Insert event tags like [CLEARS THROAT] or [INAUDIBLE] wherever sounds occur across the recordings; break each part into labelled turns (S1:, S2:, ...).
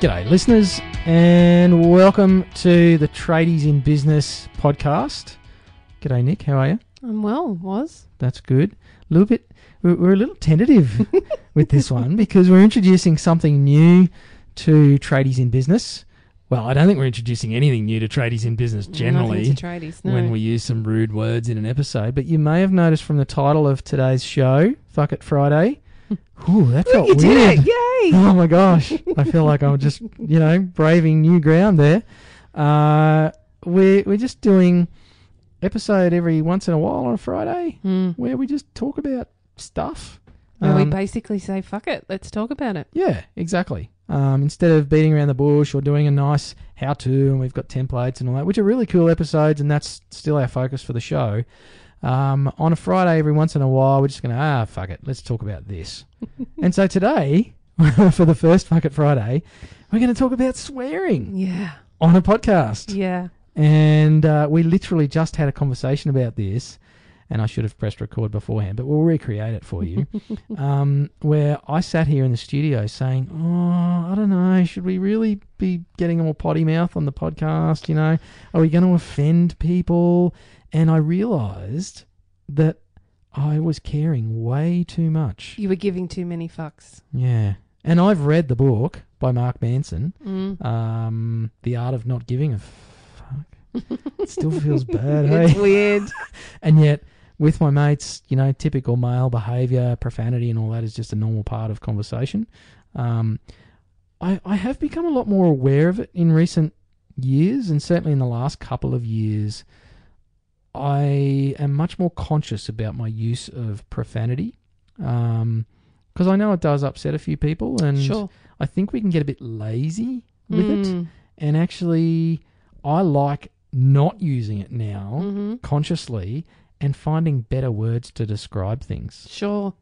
S1: G'day, listeners, and welcome to the Tradies in Business podcast. G'day, Nick. How are you?
S2: I'm well, Waz.
S1: That's good. A little bit. We're, we're a little tentative [LAUGHS] with this one because we're introducing something new to Tradies in Business. Well, I don't think we're introducing anything new to Tradies in Business generally
S2: Nothing to tradies, no.
S1: when we use some rude words in an episode. But you may have noticed from the title of today's show, "Fuck It Friday." Ooh, that felt
S2: you did
S1: weird.
S2: it! Yay!
S1: Oh my gosh. I feel like I'm just, you know, braving new ground there. Uh, we're, we're just doing episode every once in a while on a Friday
S2: Hmm.
S1: where we just talk about stuff.
S2: Where we
S1: Um,
S2: basically say, fuck it, let's talk about it.
S1: yeah, exactly. Um, instead of beating around the bush or doing a nice how to, and we've got templates and all that, which are really cool episodes, and that's still our focus for the show. Um, on a Friday, every once in a while, we're just going to, ah, fuck it, let's talk about this. [LAUGHS] and so today, [LAUGHS] for the first Fuck It Friday, we're going to talk about swearing
S2: Yeah.
S1: on a podcast.
S2: Yeah.
S1: And uh, we literally just had a conversation about this, and I should have pressed record beforehand, but we'll recreate it for you. [LAUGHS] um, where I sat here in the studio saying, "Oh, I don't know, should we really be getting all potty mouth on the podcast? You know, are we going to offend people?" And I realised that I was caring way too much.
S2: You were giving too many fucks.
S1: Yeah, and I've read the book by Mark Manson,
S2: Mm.
S1: um, The Art of Not Giving a Fuck. It still feels bad, [LAUGHS]
S2: it's
S1: hey?
S2: weird. [LAUGHS]
S1: And yet, with my mates, you know, typical male behaviour, profanity, and all that is just a normal part of conversation. Um, I, I have become a lot more aware of it in recent years, and certainly in the last couple of years. I am much more conscious about my use of profanity because I know it does upset a few people, and
S2: Sure.
S1: I think we can get a bit lazy with it.
S2: Mm.
S1: And actually, I like not using it now
S2: hmm
S1: consciously and finding better words to describe things.
S2: Sure.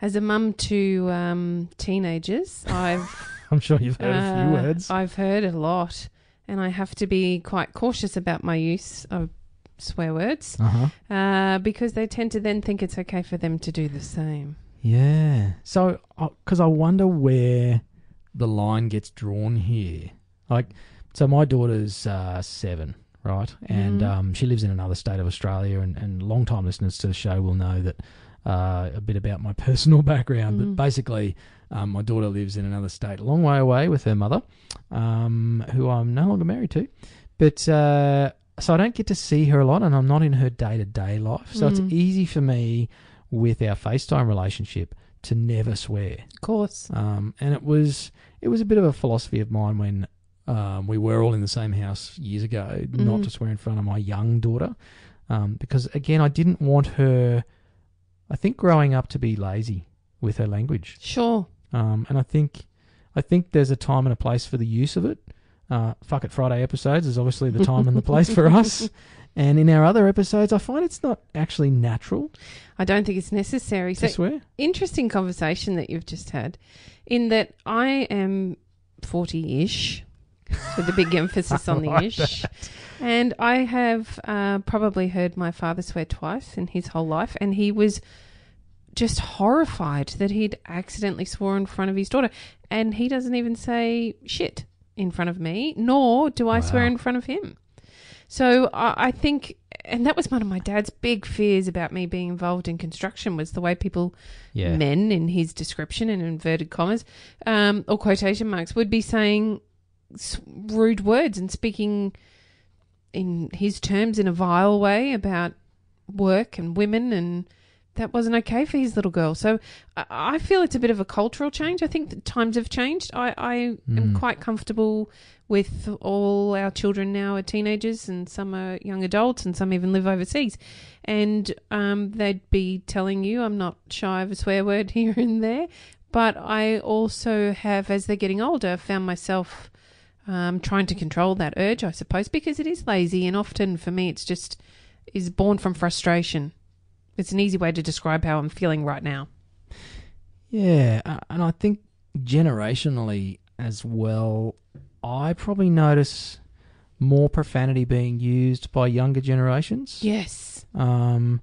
S2: As a mum to um, teenagers, I've [LAUGHS]
S1: I'm sure you've heard a few
S2: uh,
S1: words.
S2: I've heard a lot, and I have to be quite cautious about my use of swear words
S1: Uh huh.
S2: uh, because they tend to then think it's okay for them to do the same.
S1: Yeah. So, because I wonder where the line gets drawn here. Like, so my daughter's uh, seven, right? And
S2: Mhm.
S1: um, she lives in another state of Australia, and, and long-time listeners to the show will know that uh, a bit about my [LAUGHS] personal background. But
S2: Mhm.
S1: basically, um, my daughter lives in another state, a long way away with her mother, um, who I'm no longer married to. But uh, so I don't get to see her a lot, and I'm not in her day-to-day life. So
S2: Mhm.
S1: it's easy for me with our FaceTime relationship to never swear.
S2: Of course.
S1: Um, and it was it was a bit of a philosophy of mine when um, we were all in the same house years ago, not
S2: Mhm.
S1: to swear in front of my young daughter, um, because again, I didn't want her. I think growing up to be lazy with her language,
S2: Sure.
S1: um, and I think I think there's a time and a place for the use of it. Uh, Fuck it Friday episodes is obviously the time and the place for us. [LAUGHS] And in our other episodes, I find it's not actually natural
S2: I don't think it's necessary.
S1: to
S2: So
S1: swear.
S2: interesting conversation that you've just had, in that I am forty-ish, with a big emphasis on the [LAUGHS]
S1: like
S2: ish, and I have uh, probably heard my father swear twice in his whole life, and he was just horrified that he'd accidentally swore in front of his daughter, and he doesn't even say shit in front of me, nor do I swear in front of him. So I, I think, and that was one of my dad's big fears about me being involved in construction was the way people,
S1: Yeah.
S2: men in his description in inverted commas um, or quotation marks, would be saying rude words and speaking in his terms in a vile way about work and women and that wasn't okay for his little girl. So I, feel it's a bit of a cultural change. I think times have changed. I, I am
S1: Mm.
S2: quite comfortable with all our children now are teenagers and some are young adults and some even live overseas. And um, they'd be telling you, I'm not shy of a swear word [LAUGHS] here and there. But I also have, as they're getting older, found myself um, trying to control that urge, I suppose, because it is lazy, and often for me, it's just is born from frustration. It's an easy way to describe how I'm feeling right now.
S1: Yeah, and I think generationally as well, I probably notice more profanity being used by younger generations.
S2: Yes.
S1: Um,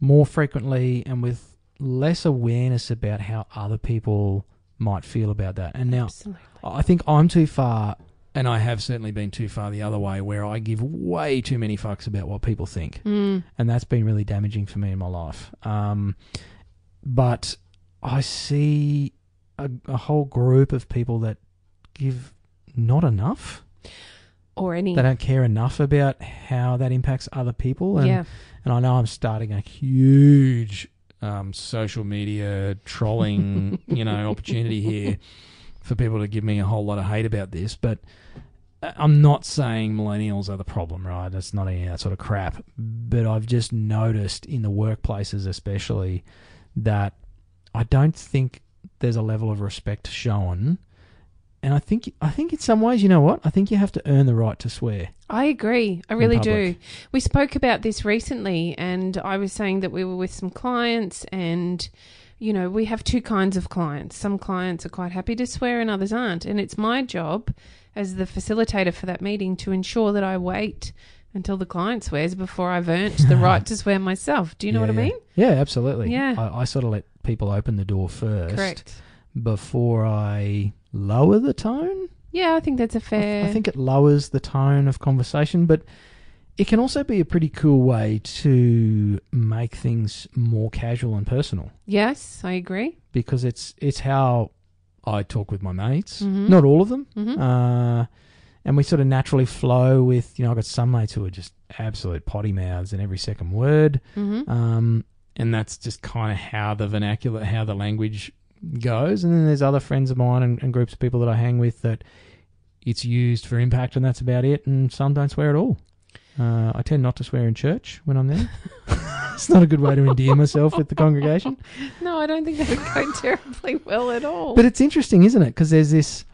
S1: more frequently and with less awareness about how other people might feel about that. And now,
S2: Absolutely.
S1: I think I'm too far, and I have certainly been too far the other way, where I give way too many fucks about what people think,
S2: Mm.
S1: and that's been really damaging for me in my life. Um, but I see a, a whole group of people that give not enough.
S2: Or any.
S1: They don't care enough about how that impacts other people, and
S2: yeah.
S1: and I know I'm starting a huge um, social media trolling, [LAUGHS] you know, opportunity here for people to give me a whole lot of hate about this. But I'm not saying millennials are the problem, right? It's not any of that sort of crap. But I've just noticed in the workplaces, especially, that I don't think there's a level of respect shown. And I think I think in some ways, you know what? I think you have to earn the right to swear.
S2: I agree. I really do. We spoke about this recently, and I was saying that we were with some clients, and you know, we have two kinds of clients. Some clients are quite happy to swear, and others aren't. And it's my job as the facilitator for that meeting to ensure that I wait until the client swears before I've earned the [LAUGHS] right to swear myself. Do you know what I mean?
S1: Yeah, absolutely.
S2: Yeah.
S1: I, I sort of let people open the door first
S2: Correct.
S1: before I lower the tone.
S2: Yeah, I think that's a fair.
S1: I think it lowers the tone of conversation, but it can also be a pretty cool way to make things more casual and personal
S2: yes, I agree.
S1: because it's it's how I talk with my mates.
S2: Mhm.
S1: Not all of them.
S2: hmm
S1: Uh, and we sort of naturally flow with, you know, I've got some mates who are just absolute potty mouths in every second word.
S2: hmm
S1: Um, and that's just kind of how the vernacular, how the language goes. And then there's other friends of mine and, and groups of people that I hang with that it's used for impact, and that's about it. And some don't swear at all. Uh, I tend not to swear in church when I'm there. [LAUGHS] it's not a good way to endear myself with the congregation. [LAUGHS]
S2: No, I don't think that would go terribly well at all.
S1: But it's interesting, isn't it? Because there's this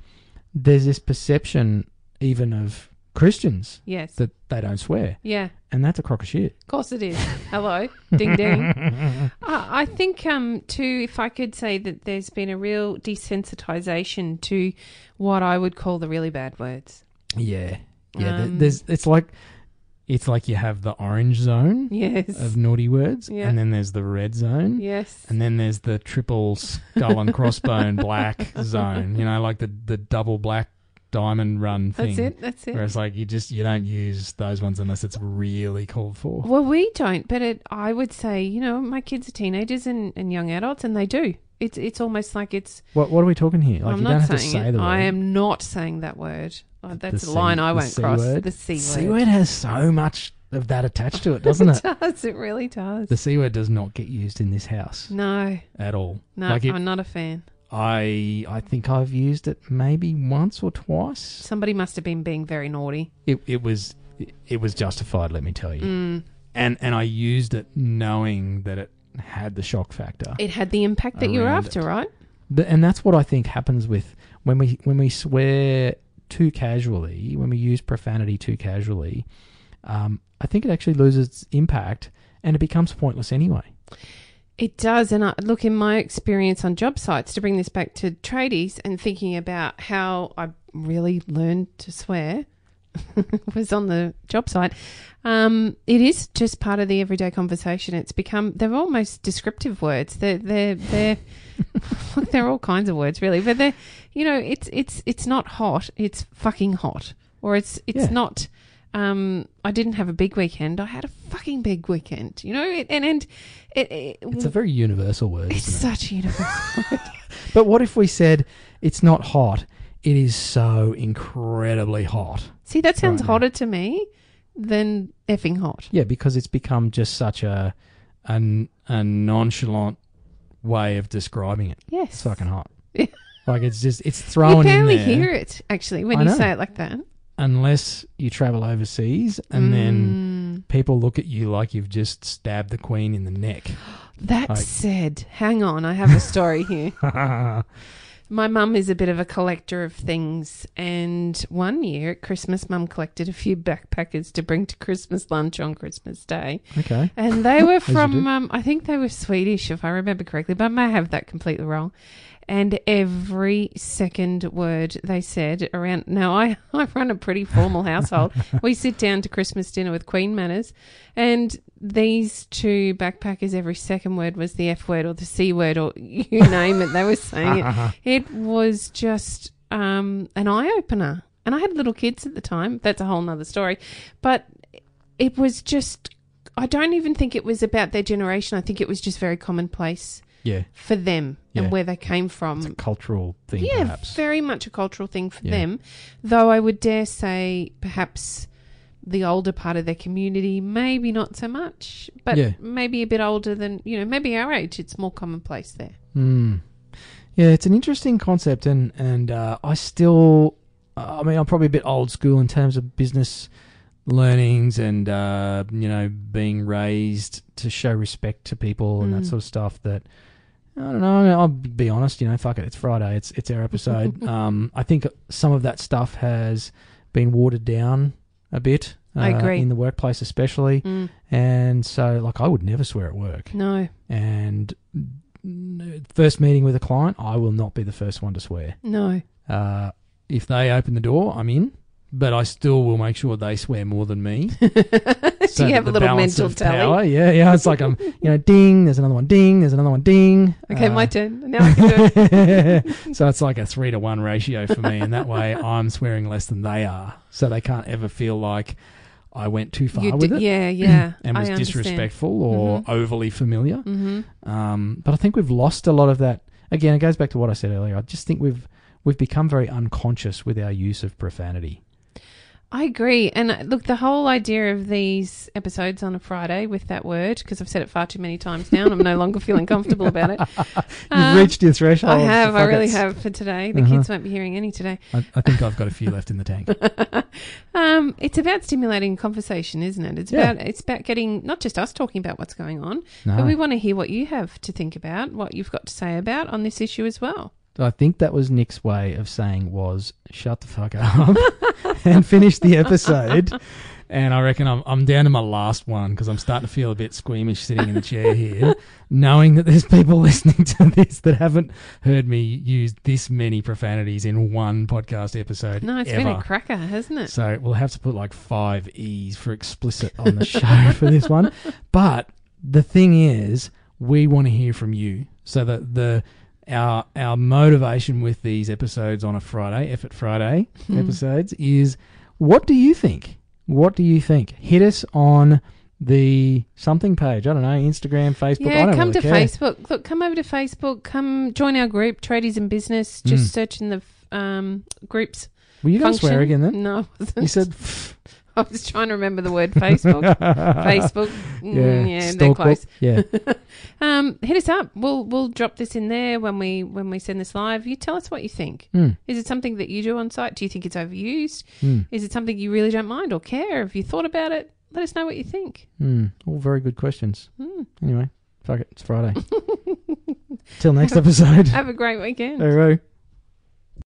S1: there's this perception even of Christians
S2: yes.
S1: that they don't swear,
S2: yeah.
S1: and that's a crock of shit.
S2: Of course it is. [LAUGHS] Hello. ding ding. I I think um too if I could say that there's been a real desensitization to what I would call the really bad words.
S1: Yeah, yeah.
S2: Um,
S1: there's it's like it's like you have the orange zone
S2: Yes.
S1: of naughty words,
S2: Yeah.
S1: and then there's the red zone,
S2: yes.
S1: and then there's the triple skull and crossbone [LAUGHS] black zone. You know, like the the double black diamond run thing.
S2: That's it. That's it.
S1: Where it's like you just you don't use those ones unless it's really called for.
S2: Well, we don't, but it, I would say, you know, my kids are teenagers and, and young adults, and they do. It's it's almost like it's.
S1: What what are we talking here? Like
S2: I'm
S1: you
S2: not
S1: don't have to
S2: saying
S1: say
S2: it.
S1: the word.
S2: I am not saying that word. Oh, that's
S1: The
S2: a line I
S1: the
S2: won't cross.
S1: word?
S2: The C word.
S1: C word has so much of that attached to it, doesn't [LAUGHS] it?
S2: It does. It really does.
S1: The C word does not get used in this house
S2: no,
S1: at all.
S2: no,
S1: Like it-
S2: I'm not a fan.
S1: I I think I've used it maybe once or twice.
S2: Somebody must have been being very naughty.
S1: It it was it was justified, let me tell you.
S2: Mm.
S1: And and I used it knowing that it had the shock factor.
S2: It had the impact that you were after,
S1: it.
S2: right?
S1: Th- and that's what I think happens with when we when we swear too casually, when we use profanity too casually. Um, I think it actually loses its impact and it becomes pointless anyway.
S2: It does. And I, look, in my experience on job sites, to bring this back to tradies and thinking about how I really learned to swear [LAUGHS] was on the job site. Um, it is just part of the everyday conversation. It's become they're almost descriptive words. They're they're they're [LAUGHS] they're all kinds of words really, but they're you know it's it's it's not hot. It's fucking hot, or it's it's
S1: Yeah.
S2: not. Um, I didn't have a big weekend. I had a fucking big weekend. You know, it, and and it, it
S1: It's a very universal word,
S2: it's such a universal [LAUGHS] word.
S1: But what if we said it's not hot? It is so incredibly hot.
S2: See, that sounds
S1: Right now.
S2: hotter to me than effing hot.
S1: Yeah, because it's become just such a a, a nonchalant way of describing it.
S2: Yes.
S1: It's fucking hot. [LAUGHS] Like it's just it's
S2: You
S1: thrown in
S2: barely
S1: there
S2: hear it actually when
S1: I
S2: you
S1: know.
S2: say it like that.
S1: unless you travel overseas and then
S2: Mm.
S1: people look at you like you've just stabbed the queen in the neck. [GASPS]
S2: that
S1: like-
S2: said, hang on, I have a story here. [LAUGHS] My mum is a bit of a collector of things, and one year at Christmas, mum collected a few backpackers to bring to Christmas lunch on Christmas Day.
S1: Okay.
S2: And they were [LAUGHS] from, um, I think they were Swedish, if I remember correctly, but I may have that completely wrong. And every second word they said around. Now, I, [LAUGHS] I run a pretty formal household. [LAUGHS] we sit down to Christmas dinner with Queen manners, and these two backpackers, every second word was the F word or the C word or [LAUGHS] you name it. They were saying it. [LAUGHS] It was just um, an eye opener. And I had little kids at the time. That's a whole nother story. But it was just, I don't even think it was about their generation. I think it was just very commonplace
S1: Yeah.
S2: for them
S1: Yeah.
S2: and where they came from.
S1: It's a cultural thing,
S2: yeah,
S1: perhaps.
S2: very much a cultural thing for
S1: Yeah.
S2: them. Though I would dare say perhaps the older part of their community, maybe not so much, but
S1: Yeah.
S2: maybe a bit older than, you know, maybe our age, it's more commonplace there.
S1: Mm. Yeah, it's an interesting concept, and and uh, I still, I mean, I'm probably a bit old school in terms of business learnings and uh, you know being raised to show respect to people and that
S2: Mm.
S1: sort of stuff. That I don't know. I'll be honest. You know, fuck it. It's Friday. It's it's our episode. [LAUGHS] um, I think some of that stuff has been watered down a bit. Uh,
S2: I agree.
S1: in the workplace, especially,
S2: Mm,
S1: and so like I would never swear at work
S2: no,
S1: and first meeting with a client, I will not be the first one to swear.
S2: no.
S1: Uh, if they open the door, I'm in, but I still will make sure they swear more than me. [LAUGHS]
S2: Do
S1: so
S2: you have a little mental tally?
S1: power- Yeah, yeah. It's like I'm, you know, ding. There's another one. Ding. There's another one. Ding.
S2: Okay,
S1: Uh,
S2: my turn. Now I can do it. [LAUGHS]
S1: so it's like a three to one ratio for me, and that way I'm swearing less than they are, so they can't ever feel like I went too far
S2: You
S1: with it
S2: Yeah, [CLEARS THROAT] yeah.
S1: and was disrespectful or
S2: Mhm.
S1: overly familiar.
S2: hmm
S1: Um, but I think we've lost a lot of that. Again, it goes back to what I said earlier. I just think we've we've become very unconscious with our use of profanity.
S2: I agree. And uh, look, the whole idea of these episodes on a Friday with that word, because I've said it far too many times now and I'm no longer feeling comfortable about it. [LAUGHS]
S1: You've
S2: Um,
S1: reached your threshold.
S2: I have. I really have for today. The
S1: Uh-huh.
S2: kids won't be hearing any today.
S1: I, I think I've got a few left in the tank. [LAUGHS]
S2: um, it's about stimulating conversation, isn't it? It's
S1: Yeah.
S2: about it's about getting not just us talking about what's going on,
S1: No,
S2: but we want to hear what you have to think about, what you've got to say about on this issue as well.
S1: I think that was Nick's way of saying was shut the fuck up [LAUGHS] [LAUGHS] and finish the episode. And I reckon I'm, I'm down to my last one because I'm starting to feel a bit squeamish sitting in the chair here, [LAUGHS] knowing that there's people [LAUGHS] listening to this that haven't heard me use this many profanities in one podcast episode.
S2: No, it's
S1: ever.
S2: been a cracker, hasn't it?
S1: So we'll have to put like five E's for explicit on the show for this one. But the thing is, we want to hear from you. So that the our our motivation with these episodes on a Friday, Effort Friday
S2: Hmm.
S1: episodes, is what do you think? What do you think? Hit us on the something page. I don't know, Instagram, Facebook. I
S2: Yeah, come
S1: really
S2: to
S1: care.
S2: Facebook. Look, come over to Facebook. Come join our group, Tradies in Business. Just
S1: Mm.
S2: search in the um, groups.
S1: Were you going to swear again then?
S2: No, I wasn't.
S1: You said [LAUGHS] [LAUGHS]
S2: I was trying to remember the word Facebook. Facebook.
S1: Yeah, [LAUGHS]
S2: Mm, yeah, they're close.
S1: Yeah, [LAUGHS]
S2: Um, hit us up. We'll we'll drop this in there when we when we send this live. You tell us what you think.
S1: Mm,
S2: Is it something that you do on site? Do you think it's overused?
S1: mm,
S2: Is it something you really don't mind or care? Have you thought about it? Let us know what you think.
S1: mm. All very good questions.
S2: Mm.
S1: Anyway, fuck it. It's Friday. Till next episode.
S2: Have a great weekend.
S1: Right.